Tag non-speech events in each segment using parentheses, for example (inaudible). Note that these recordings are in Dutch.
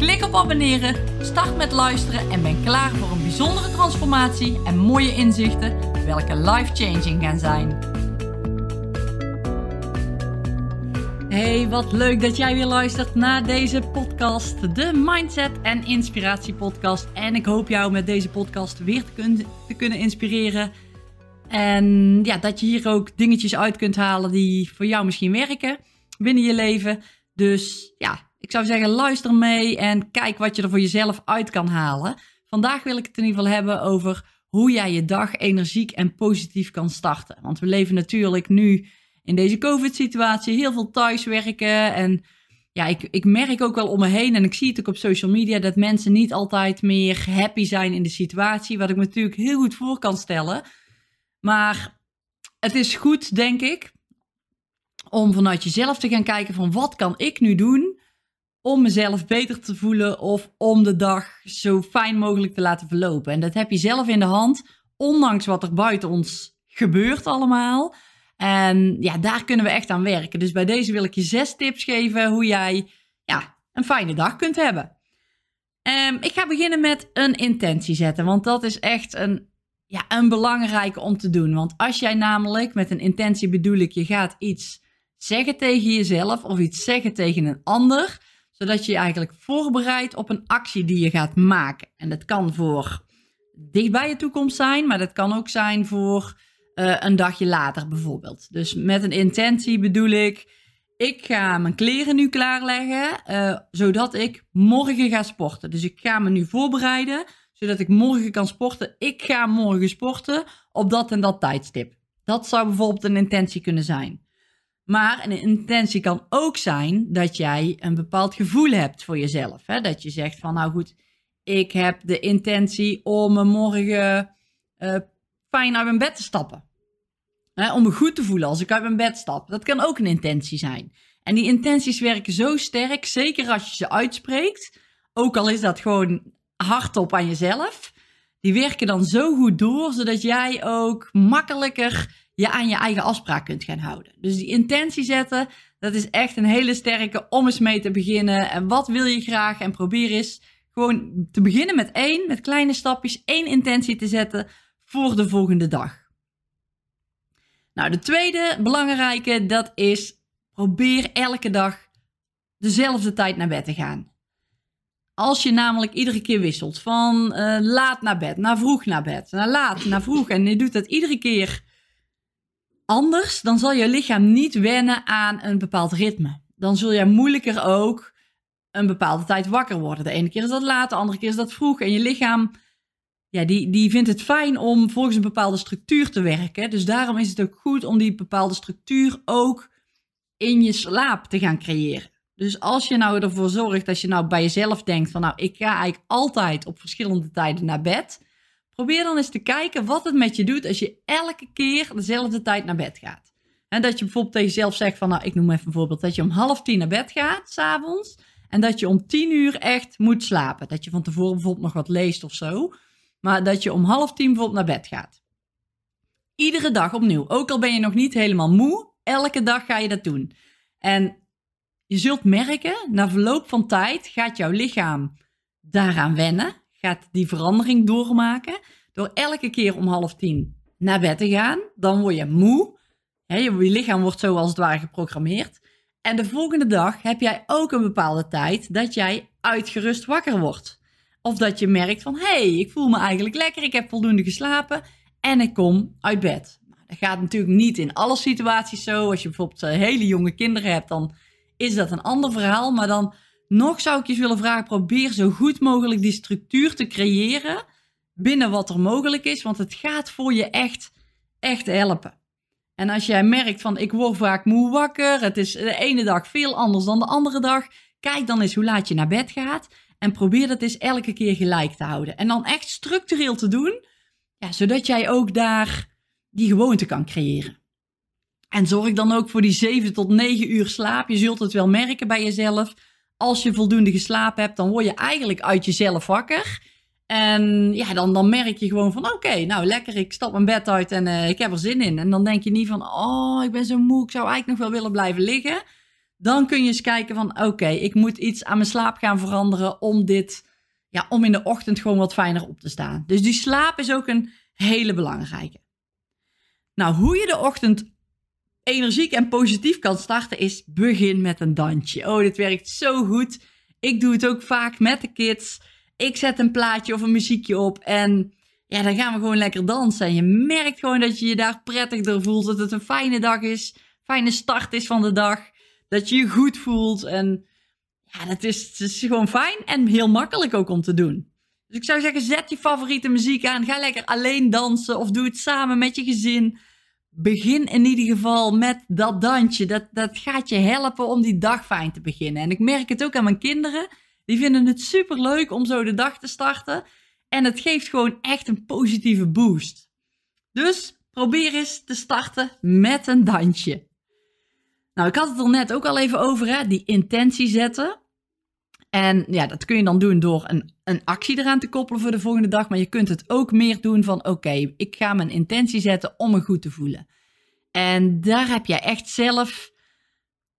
Klik op abonneren, start met luisteren en ben klaar voor een bijzondere transformatie en mooie inzichten, welke life-changing gaan zijn. Hey, wat leuk dat jij weer luistert naar deze podcast, de Mindset en Inspiratie Podcast. En ik hoop jou met deze podcast weer te, kun te kunnen inspireren. En ja, dat je hier ook dingetjes uit kunt halen die voor jou misschien werken binnen je leven. Dus ja, ik zou zeggen, luister mee en kijk wat je er voor jezelf uit kan halen. Vandaag wil ik het in ieder geval hebben over hoe jij je dag energiek en positief kan starten. Want we leven natuurlijk nu in deze COVID-situatie heel veel thuiswerken. En ja, ik, ik merk ook wel om me heen en ik zie het ook op social media dat mensen niet altijd meer happy zijn in de situatie. Wat ik me natuurlijk heel goed voor kan stellen. Maar het is goed, denk ik, om vanuit jezelf te gaan kijken van wat kan ik nu doen om mezelf beter te voelen of om de dag zo fijn mogelijk te laten verlopen. En dat heb je zelf in de hand, ondanks wat er buiten ons gebeurt allemaal. En ja, daar kunnen we echt aan werken. Dus bij deze wil ik je zes tips geven hoe jij ja, een fijne dag kunt hebben. Um, ik ga beginnen met een intentie zetten, want dat is echt een, ja, een belangrijke om te doen. Want als jij namelijk, met een intentie bedoel ik, je gaat iets zeggen tegen jezelf of iets zeggen tegen een ander, zodat je je eigenlijk voorbereidt op een actie die je gaat maken. En dat kan voor dichtbij je toekomst zijn, maar dat kan ook zijn voor uh, een dagje later bijvoorbeeld. Dus met een intentie bedoel ik, ik ga mijn kleren nu klaarleggen, uh, zodat ik morgen ga sporten. Dus ik ga me nu voorbereiden, zodat ik morgen kan sporten. Ik ga morgen sporten op dat en dat tijdstip. Dat zou bijvoorbeeld een intentie kunnen zijn. Maar een intentie kan ook zijn dat jij een bepaald gevoel hebt voor jezelf. Hè? Dat je zegt van nou goed, ik heb de intentie om morgen uh, fijn uit mijn bed te stappen. Hè? Om me goed te voelen als ik uit mijn bed stap. Dat kan ook een intentie zijn. En die intenties werken zo sterk, zeker als je ze uitspreekt. Ook al is dat gewoon hardop aan jezelf. Die werken dan zo goed door, zodat jij ook makkelijker je aan je eigen afspraak kunt gaan houden. Dus die intentie zetten, dat is echt een hele sterke om eens mee te beginnen. En wat wil je graag? En probeer eens gewoon te beginnen met één, met kleine stapjes, één intentie te zetten voor de volgende dag. Nou, de tweede belangrijke, dat is probeer elke dag dezelfde tijd naar bed te gaan. Als je namelijk iedere keer wisselt van uh, laat naar bed, naar vroeg naar bed, naar laat, naar vroeg en je doet dat iedere keer anders, dan zal je lichaam niet wennen aan een bepaald ritme. Dan zul je moeilijker ook een bepaalde tijd wakker worden. De ene keer is dat laat, de andere keer is dat vroeg. En je lichaam, ja, die, die vindt het fijn om volgens een bepaalde structuur te werken. Dus daarom is het ook goed om die bepaalde structuur ook in je slaap te gaan creëren. Dus als je nou ervoor zorgt dat je nou bij jezelf denkt van nou, ik ga eigenlijk altijd op verschillende tijden naar bed Probeer dan eens te kijken wat het met je doet als je elke keer dezelfde tijd naar bed gaat. En dat je bijvoorbeeld tegen jezelf zegt van, nou, ik noem even een voorbeeld, dat je om half tien naar bed gaat, s'avonds, en dat je om tien uur echt moet slapen. Dat je van tevoren bijvoorbeeld nog wat leest of zo, maar dat je om half tien bijvoorbeeld naar bed gaat. Iedere dag opnieuw, ook al ben je nog niet helemaal moe, elke dag ga je dat doen. En je zult merken, na verloop van tijd gaat jouw lichaam daaraan wennen gaat die verandering doormaken. Door elke keer om half tien naar bed te gaan. Dan word je moe. je, lichaam wordt zo als het ware geprogrammeerd. En de volgende dag heb jij ook een bepaalde tijd dat jij uitgerust wakker wordt. Of dat je merkt van, hé, hey, ik voel me eigenlijk lekker, ik heb voldoende geslapen en ik kom uit bed. Nou, dat gaat natuurlijk niet in alle situaties zo. Als je bijvoorbeeld eh, hele jonge kinderen hebt, dan is dat een ander verhaal. Maar dan nog zou ik je willen vragen, probeer zo goed mogelijk die structuur te creëren binnen wat er mogelijk is, want het gaat voor je echt, echt helpen. En als jij merkt van ik word vaak moe wakker, het is de ene dag veel anders dan de andere dag, kijk dan eens hoe laat je naar bed gaat En probeer dat eens elke keer gelijk te houden. En dan echt structureel te doen, ja, zodat jij ook daar die gewoonte kan creëren. En zorg dan ook voor die 7 tot 9 uur slaap. Je zult het wel merken bij jezelf. Als je voldoende geslapen hebt, dan word je eigenlijk uit jezelf wakker. En ja, dan, dan merk je gewoon van oké, nou lekker, ik stap mijn bed uit en uh, ik heb er zin in. En dan denk je niet van oh, ik ben zo moe, ik zou eigenlijk nog wel willen blijven liggen. Dan kun je eens kijken van oké, ik moet iets aan mijn slaap gaan veranderen om dit, ja, om in de ochtend gewoon wat fijner op te staan. Dus die slaap is ook een hele belangrijke. Nou, hoe je de ochtend energiek en positief kan starten is begin met een dansje. Oh, dit werkt zo goed. Ik doe het ook vaak met de kids. Ik zet een plaatje of een muziekje op en ja, dan gaan we gewoon lekker dansen. En je merkt gewoon dat je je daar prettig door voelt. Dat het een fijne dag is. Fijne start is van de dag. Dat je je goed voelt. En ja, dat is, gewoon fijn en heel makkelijk ook om te doen. Dus ik zou zeggen, zet je favoriete muziek aan. Ga lekker alleen dansen of doe het samen met je gezin. Begin in ieder geval met dat dansje. Dat, dat gaat je helpen om die dag fijn te beginnen. En ik merk het ook aan mijn kinderen. Die vinden het super leuk om zo de dag te starten. En het geeft gewoon echt een positieve boost. Dus probeer eens te starten met een dansje. Nou, ik had het er net ook al even over, hè? die intentie zetten. En ja, dat kun je dan doen door een, een actie eraan te koppelen voor de volgende dag. Maar je kunt het ook meer doen van: oké, ik ga mijn intentie zetten om me goed te voelen. En daar heb jij echt zelf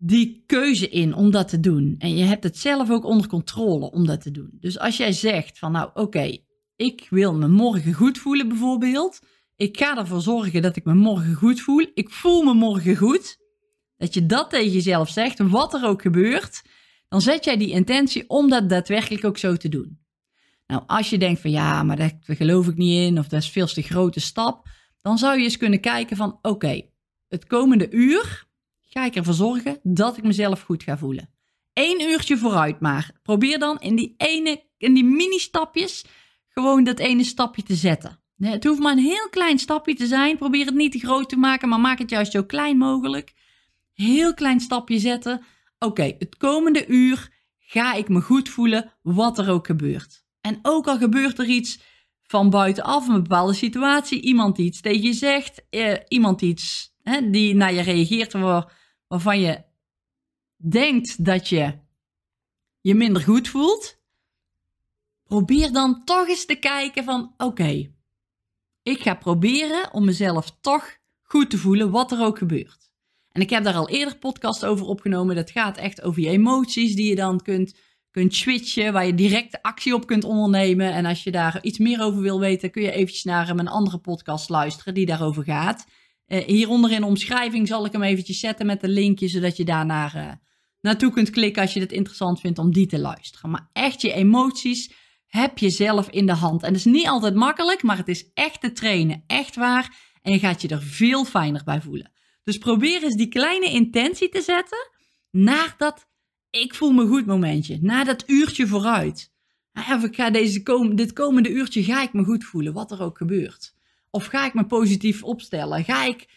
die keuze in om dat te doen. En je hebt het zelf ook onder controle om dat te doen. Dus als jij zegt van nou oké, ik wil me morgen goed voelen bijvoorbeeld. Ik ga ervoor zorgen dat ik me morgen goed voel. Ik voel me morgen goed. Dat je dat tegen jezelf zegt, wat er ook gebeurt. Dan zet jij die intentie om dat daadwerkelijk ook zo te doen. Nou, als je denkt van ja, maar daar geloof ik niet in of dat is veel te grote stap. Dan zou je eens kunnen kijken van oké, het komende uur ga ik ervoor zorgen dat ik mezelf goed ga voelen. Eén uurtje vooruit maar. Probeer dan in die ene, in die mini-stapjes gewoon dat ene stapje te zetten. Het hoeft maar een heel klein stapje te zijn. Probeer het niet te groot te maken, maar maak het juist zo klein mogelijk. Heel klein stapje zetten. Oké, het komende uur ga ik me goed voelen, wat er ook gebeurt. En ook al gebeurt er iets van buitenaf, een bepaalde situatie, iemand iets tegen je zegt, eh, iemand iets die naar je reageert, waar, waarvan je denkt dat je je minder goed voelt, probeer dan toch eens te kijken van oké, ik ga proberen om mezelf toch goed te voelen wat er ook gebeurt. En ik heb daar al eerder podcast over opgenomen. Dat gaat echt over je emoties die je dan kunt, kunt switchen, waar je direct actie op kunt ondernemen. En als je daar iets meer over wil weten, kun je eventjes naar mijn andere podcast luisteren die daarover gaat. Uh, hieronder in de omschrijving zal ik hem eventjes zetten met een linkje, zodat je daar uh, naartoe kunt klikken als je het interessant vindt om die te luisteren. Maar echt je emoties heb je zelf in de hand. En het is niet altijd makkelijk, maar het is echt te trainen. Echt waar. En je gaat je er veel fijner bij voelen. Dus probeer eens die kleine intentie te zetten naar dat ik voel me goed momentje. Naar dat uurtje vooruit. Of ik ga deze kom dit komende uurtje ga ik me goed voelen, wat er ook gebeurt. Of ga ik me positief opstellen? Ga ik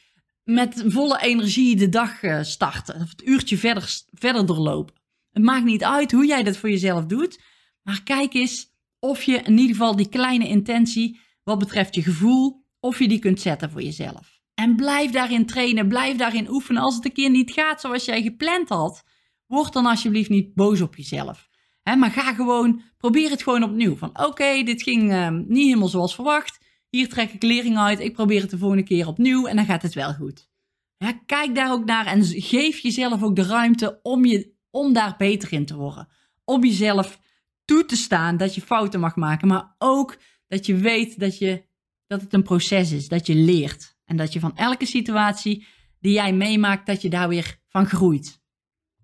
met volle energie de dag eh, starten? Of het uurtje verder, verder doorlopen? Het maakt niet uit hoe jij dat voor jezelf doet. Maar kijk eens of je in ieder geval die kleine intentie wat betreft je gevoel, of je die kunt zetten voor jezelf. En blijf daarin trainen, blijf daarin oefenen. Als het een keer niet gaat zoals jij gepland had, word dan alsjeblieft niet boos op jezelf. maar ga gewoon, probeer het gewoon opnieuw. Van oké, dit ging ehm, niet helemaal zoals verwacht. Hier trek ik lering uit. Ik probeer het de volgende keer opnieuw en dan gaat het wel goed. kijk daar ook naar en geef jezelf ook de ruimte om, je, om daar beter in te worden. Om jezelf toe te staan dat je fouten mag maken, maar ook dat je weet dat, je, dat het een proces is, dat je leert. En dat je van elke situatie die jij meemaakt, dat je daar weer van groeit.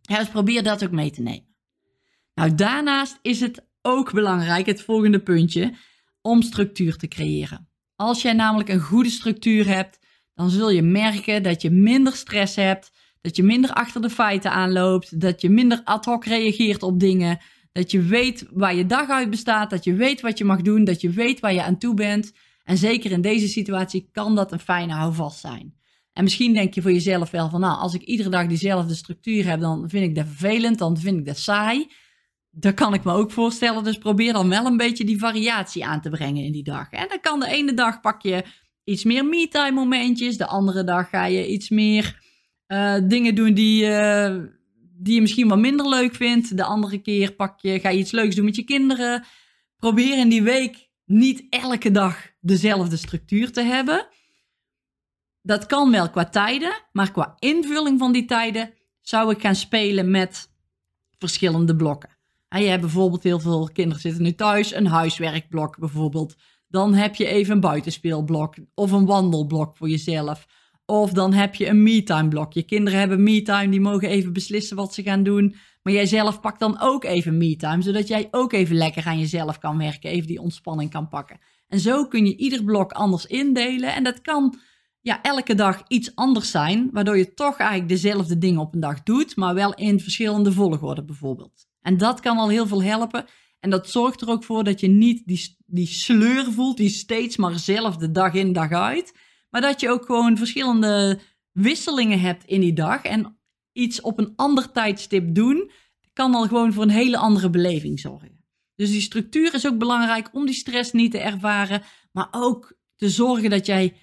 Ja, dus probeer dat ook mee te nemen. Nou, daarnaast is het ook belangrijk, het volgende puntje, om structuur te creëren. Als jij namelijk een goede structuur hebt, dan zul je merken dat je minder stress hebt, dat je minder achter de feiten aanloopt, dat je minder ad hoc reageert op dingen, dat je weet waar je dag uit bestaat, dat je weet wat je mag doen, dat je weet waar je aan toe bent. En zeker in deze situatie kan dat een fijne houvast zijn. En misschien denk je voor jezelf wel van, nou, als ik iedere dag diezelfde structuur heb, dan vind ik dat vervelend, dan vind ik dat saai. Dat kan ik me ook voorstellen. Dus probeer dan wel een beetje die variatie aan te brengen in die dag. En dan kan de ene dag pak je iets meer me-time momentjes. De andere dag ga je iets meer uh, dingen doen die, uh, die je misschien wat minder leuk vindt. De andere keer pak je, ga je iets leuks doen met je kinderen. Probeer in die week niet elke dag dezelfde structuur te hebben. Dat kan wel qua tijden, maar qua invulling van die tijden zou ik gaan spelen met verschillende blokken. En je hebt bijvoorbeeld heel veel kinderen zitten nu thuis, een huiswerkblok bijvoorbeeld. Dan heb je even een buitenspeelblok of een wandelblok voor jezelf. Of dan heb je een me-time blok. Je kinderen hebben me-time, die mogen even beslissen wat ze gaan doen. Maar jij zelf pakt dan ook even me-time, zodat jij ook even lekker aan jezelf kan werken, even die ontspanning kan pakken. En zo kun je ieder blok anders indelen. En dat kan ja, elke dag iets anders zijn, waardoor je toch eigenlijk dezelfde dingen op een dag doet, maar wel in verschillende volgorde bijvoorbeeld. En dat kan al heel veel helpen. En dat zorgt er ook voor dat je niet die, die sleur voelt, die steeds maar dezelfde dag in dag uit. Maar dat je ook gewoon verschillende wisselingen hebt in die dag. En iets op een ander tijdstip doen, kan al gewoon voor een hele andere beleving zorgen. Dus die structuur is ook belangrijk om die stress niet te ervaren, maar ook te zorgen dat jij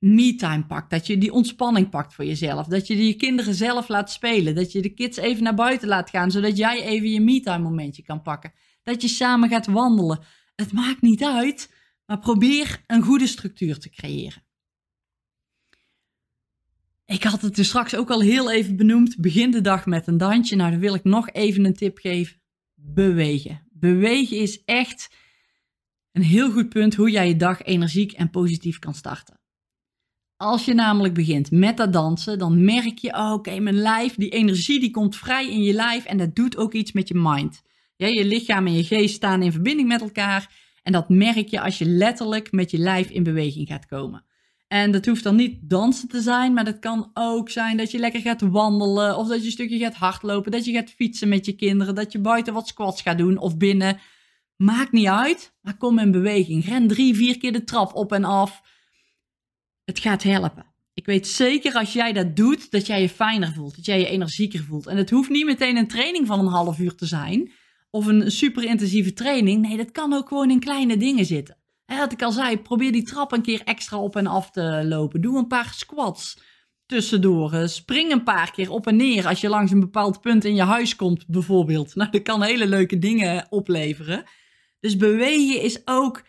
me-time pakt. Dat je die ontspanning pakt voor jezelf. Dat je die kinderen zelf laat spelen. Dat je de kids even naar buiten laat gaan, zodat jij even je me-time momentje kan pakken. Dat je samen gaat wandelen. Het maakt niet uit, maar probeer een goede structuur te creëren. Ik had het er straks ook al heel even benoemd. Begin de dag met een dansje. Nou, dan wil ik nog even een tip geven. Bewegen. Bewegen is echt een heel goed punt hoe jij je dag energiek en positief kan starten. Als je namelijk begint met dat dansen, dan merk je, oh, oké, mijn lijf, die energie die komt vrij in je lijf en dat doet ook iets met je mind. Ja, je lichaam en je geest staan in verbinding met elkaar en dat merk je als je letterlijk met je lijf in beweging gaat komen. En dat hoeft dan niet dansen te zijn, maar dat kan ook zijn dat je lekker gaat wandelen of dat je een stukje gaat hardlopen, dat je gaat fietsen met je kinderen, dat je buiten wat squats gaat doen of binnen. Maakt niet uit, maar kom in beweging. Ren drie, vier keer de trap op en af het gaat helpen. Ik weet zeker als jij dat doet, dat jij je fijner voelt, dat jij je energieker voelt. En het hoeft niet meteen een training van een half uur te zijn of een super intensieve training. Nee, dat kan ook gewoon in kleine dingen zitten. Hè, wat ik al zei, probeer die trap een keer extra op en af te lopen. Doe een paar squats tussendoor. Spring een paar keer op en neer als je langs een bepaald punt in je huis komt, bijvoorbeeld. (laughs) Nou, dat kan hele leuke dingen opleveren. Dus bewegen is ook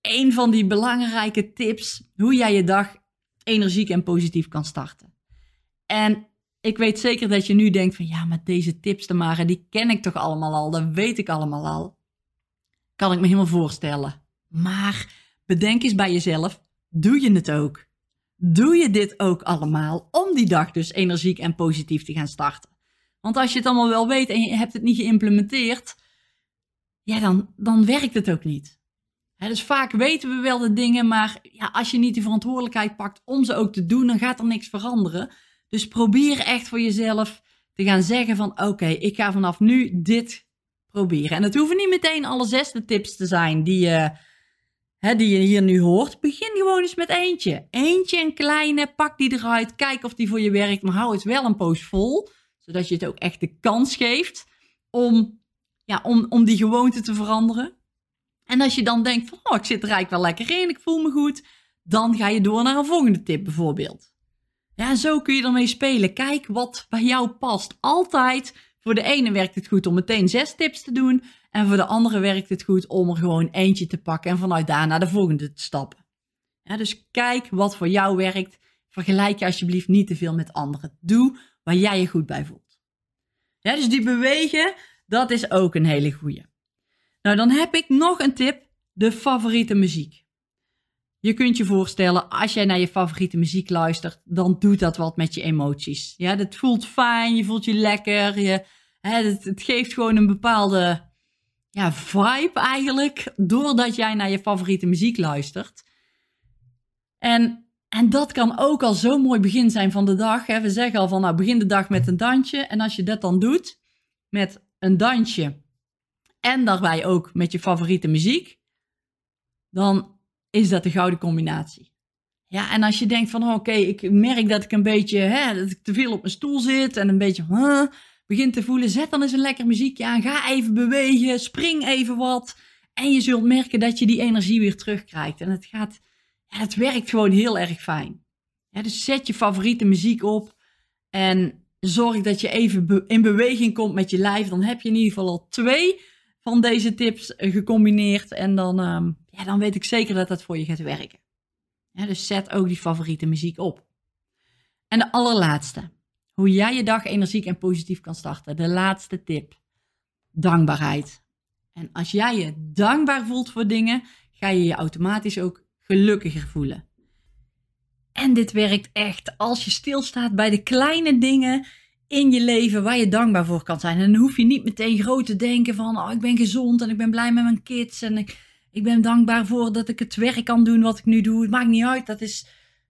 een van die belangrijke tips hoe jij je dag energiek en positief kan starten. En ik weet zeker dat je nu denkt van ja, maar deze tips te maken, die ken ik toch allemaal al, dat weet ik allemaal al. Kan ik me helemaal voorstellen. Maar bedenk eens bij jezelf, doe je het ook? Doe je dit ook allemaal om die dag dus energiek en positief te gaan starten? Want als je het allemaal wel weet en je hebt het niet geïmplementeerd, ja, dan, dan werkt het ook niet dus vaak weten we wel de dingen, maar ja, als je niet de verantwoordelijkheid pakt om ze ook te doen, dan gaat er niks veranderen. Dus probeer echt voor jezelf te gaan zeggen van oké, ik ga vanaf nu dit proberen. En het hoeven niet meteen alle zesde tips te zijn die je, die je hier nu hoort. Begin gewoon eens met eentje. Eentje, een kleine, pak die eruit, kijk of die voor je werkt, maar hou het wel een poos vol, zodat je het ook echt de kans geeft om, ja, om, om die gewoonte te veranderen. En als je dan denkt van, oh, ik zit er eigenlijk wel lekker in, ik voel me goed, dan ga je door naar een volgende tip bijvoorbeeld. Ja, zo kun je ermee spelen. Kijk wat bij jou past. Altijd, voor de ene werkt het goed om meteen zes tips te doen. En voor de andere werkt het goed om er gewoon eentje te pakken en vanuit daar naar de volgende te stappen. Ja, dus kijk wat voor jou werkt. Vergelijk je alsjeblieft niet te veel met anderen. Doe waar jij je goed bij voelt. Ja, dus die bewegen, dat is ook een hele goeie. Nou, dan heb ik nog een tip: de favoriete muziek. Je kunt je voorstellen, als jij naar je favoriete muziek luistert, dan doet dat wat met je emoties. Ja, dat voelt fijn, je voelt je lekker. Je, hè, het, geeft gewoon een bepaalde ja, vibe eigenlijk, doordat jij naar je favoriete muziek luistert. En, en dat kan ook al zo'n mooi begin zijn van de dag. Hè. We zeggen al van, nou, begin de dag met een dansje. En als je dat dan doet, met een dansje en daarbij ook met je favoriete muziek, dan is dat de gouden combinatie. Ja, en als je denkt van oké, ik merk dat ik een beetje, hè, dat ik te veel op mijn stoel zit en een beetje, huh, begint te voelen, zet dan eens een lekker muziekje aan. Ga even bewegen, spring even wat. En je zult merken dat je die energie weer terugkrijgt. En het, gaat, ja, het werkt gewoon heel erg fijn. Dus zet je favoriete muziek op. En zorg dat je even in beweging komt met je lijf. Dan heb je in ieder geval al twee van deze tips eh, gecombineerd. En dan, ehm, ja, dan weet ik zeker dat dat voor je gaat werken. Dus zet ook die favoriete muziek op. En de allerlaatste. Hoe jij je dag energiek en positief kan starten. De laatste tip. Dankbaarheid. En als jij je dankbaar voelt voor dingen, ga je je automatisch ook gelukkiger voelen. En dit werkt echt als je stilstaat bij de kleine dingen in je leven waar je dankbaar voor kan zijn. En dan hoef je niet meteen groot te denken van, oh, ik ben gezond en ik ben blij met mijn kids en ik, ik ben dankbaar voor dat ik het werk kan doen wat ik nu doe. Het maakt niet uit, dat is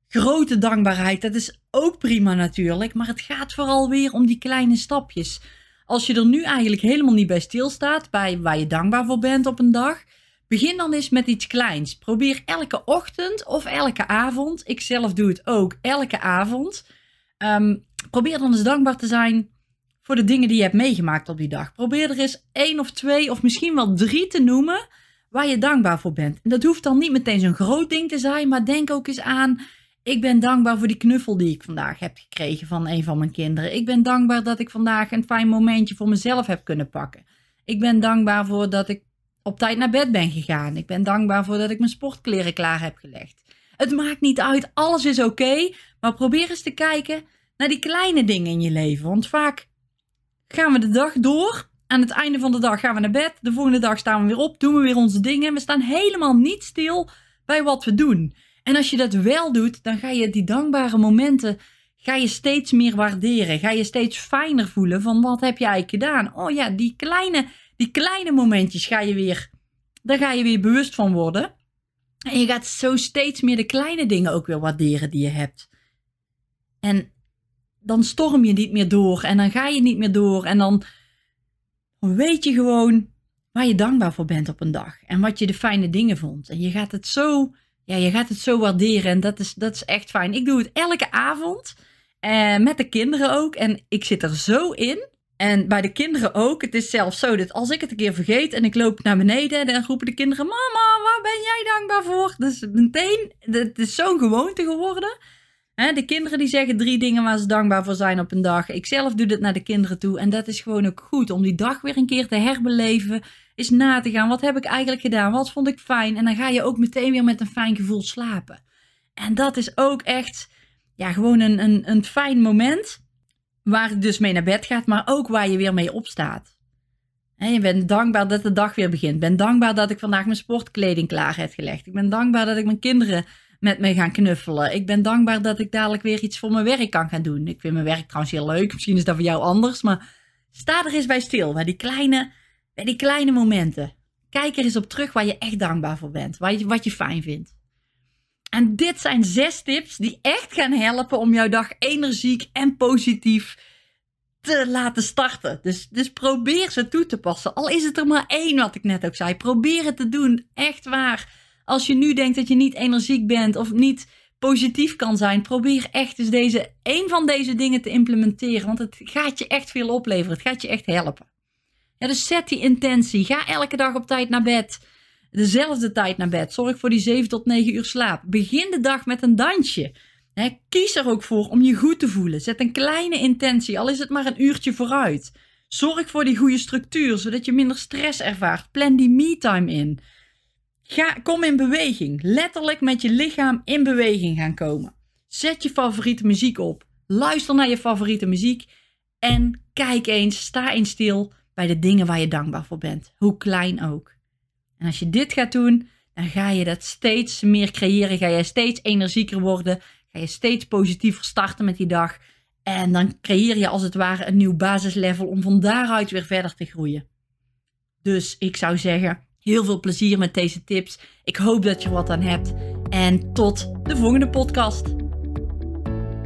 grote dankbaarheid. Dat is ook prima natuurlijk, maar het gaat vooral weer om die kleine stapjes. Als je er nu eigenlijk helemaal niet bij stilstaat, bij waar je dankbaar voor bent op een dag, begin dan eens met iets kleins. Probeer elke ochtend of elke avond, ik zelf doe het ook elke avond, um, probeer dan eens dankbaar te zijn voor de dingen die je hebt meegemaakt op die dag. Probeer er eens één of twee of misschien wel drie te noemen waar je dankbaar voor bent. En dat hoeft dan niet meteen zo'n groot ding te zijn, maar denk ook eens aan. Ik ben dankbaar voor die knuffel die ik vandaag heb gekregen van een van mijn kinderen. Ik ben dankbaar dat ik vandaag een fijn momentje voor mezelf heb kunnen pakken. Ik ben dankbaar voor dat ik op tijd naar bed ben gegaan. Ik ben dankbaar voor dat ik mijn sportkleren klaar heb gelegd. Het maakt niet uit, alles is oké, maar probeer eens te kijken die kleine dingen in je leven. Want vaak gaan we de dag door. Aan het einde van de dag gaan we naar bed. De volgende dag staan we weer op, doen we weer onze dingen. We staan helemaal niet stil bij wat we doen. En als je dat wel doet, dan ga je die dankbare momenten ga je steeds meer waarderen. Ga je steeds fijner voelen van wat heb je eigenlijk gedaan. Oh ja, die kleine, die kleine momentjes ga je weer, daar ga je weer bewust van worden. En je gaat zo steeds meer de kleine dingen ook weer waarderen die je hebt. En dan storm je niet meer door en dan ga je niet meer door en dan weet je gewoon waar je dankbaar voor bent op een dag en wat je de fijne dingen vond. En je gaat het zo, ja, je gaat het zo waarderen en dat is, dat is echt fijn. Ik doe het elke avond uh, met de kinderen ook en ik zit er zo in. En bij de kinderen ook. Het is zelfs zo dat als ik het een keer vergeet en ik loop naar beneden, dan roepen de kinderen: Mama, waar ben jij dankbaar voor? Dus meteen, het is zo'n gewoonte geworden de kinderen die zeggen drie dingen waar ze dankbaar voor zijn op een dag. Ik zelf doe dit naar de kinderen toe. En dat is gewoon ook goed om die dag weer een keer te herbeleven. Is na te gaan. Wat heb ik eigenlijk gedaan? Wat vond ik fijn? En dan ga je ook meteen weer met een fijn gevoel slapen. En dat is ook echt ja, gewoon een, een, een fijn moment. Waar je dus mee naar bed gaat, maar ook waar je weer mee opstaat. He, je bent dankbaar dat de dag weer begint. Ik ben dankbaar dat ik vandaag mijn sportkleding klaar heb gelegd. Ik ben dankbaar dat ik mijn kinderen met me gaan knuffelen. Ik ben dankbaar dat ik dadelijk weer iets voor mijn werk kan gaan doen. Ik vind mijn werk trouwens heel leuk. Misschien is dat voor jou anders. Maar sta er eens bij stil. Bij die kleine, bij die kleine momenten. Kijk er eens op terug waar je echt dankbaar voor bent. Wat je, wat je fijn vindt. En dit zijn zes tips die echt gaan helpen om jouw dag energiek en positief te laten starten. Dus, dus probeer ze toe te passen. Al is het er maar één, wat ik net ook zei. Probeer het te doen. Echt waar. Als je nu denkt dat je niet energiek bent of niet positief kan zijn, probeer echt eens deze, een van deze dingen te implementeren. Want het gaat je echt veel opleveren. Het gaat je echt helpen. Ja, dus zet die intentie. Ga elke dag op tijd naar bed. Dezelfde tijd naar bed. Zorg voor die 7 tot 9 uur slaap. Begin de dag met een dansje. kies er ook voor om je goed te voelen. Zet een kleine intentie, al is het maar een uurtje vooruit. Zorg voor die goede structuur, zodat je minder stress ervaart. Plan die me-time in. Ga, kom in beweging. Letterlijk met je lichaam in beweging gaan komen. Zet je favoriete muziek op. Luister naar je favoriete muziek. En kijk eens, sta eens stil bij de dingen waar je dankbaar voor bent. Hoe klein ook. En als je dit gaat doen, dan ga je dat steeds meer creëren. Ga je steeds energieker worden. Ga je steeds positiever starten met die dag. En dan creëer je als het ware een nieuw basislevel om van daaruit weer verder te groeien. Dus ik zou zeggen, Heel veel plezier met deze tips. Ik hoop dat je wat aan hebt. En tot de volgende podcast.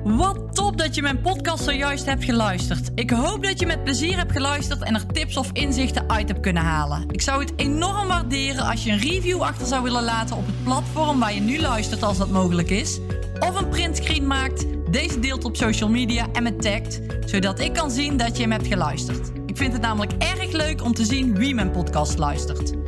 Wat top dat je mijn podcast zojuist hebt geluisterd. Ik hoop dat je met plezier hebt geluisterd en er tips of inzichten uit hebt kunnen halen. Ik zou het enorm waarderen als je een review achter zou willen laten op het platform waar je nu luistert als dat mogelijk is. Of een printscreen maakt deze deelt op social media en me tagt, zodat ik kan zien dat je hem hebt geluisterd. Ik vind het namelijk erg leuk om te zien wie mijn podcast luistert.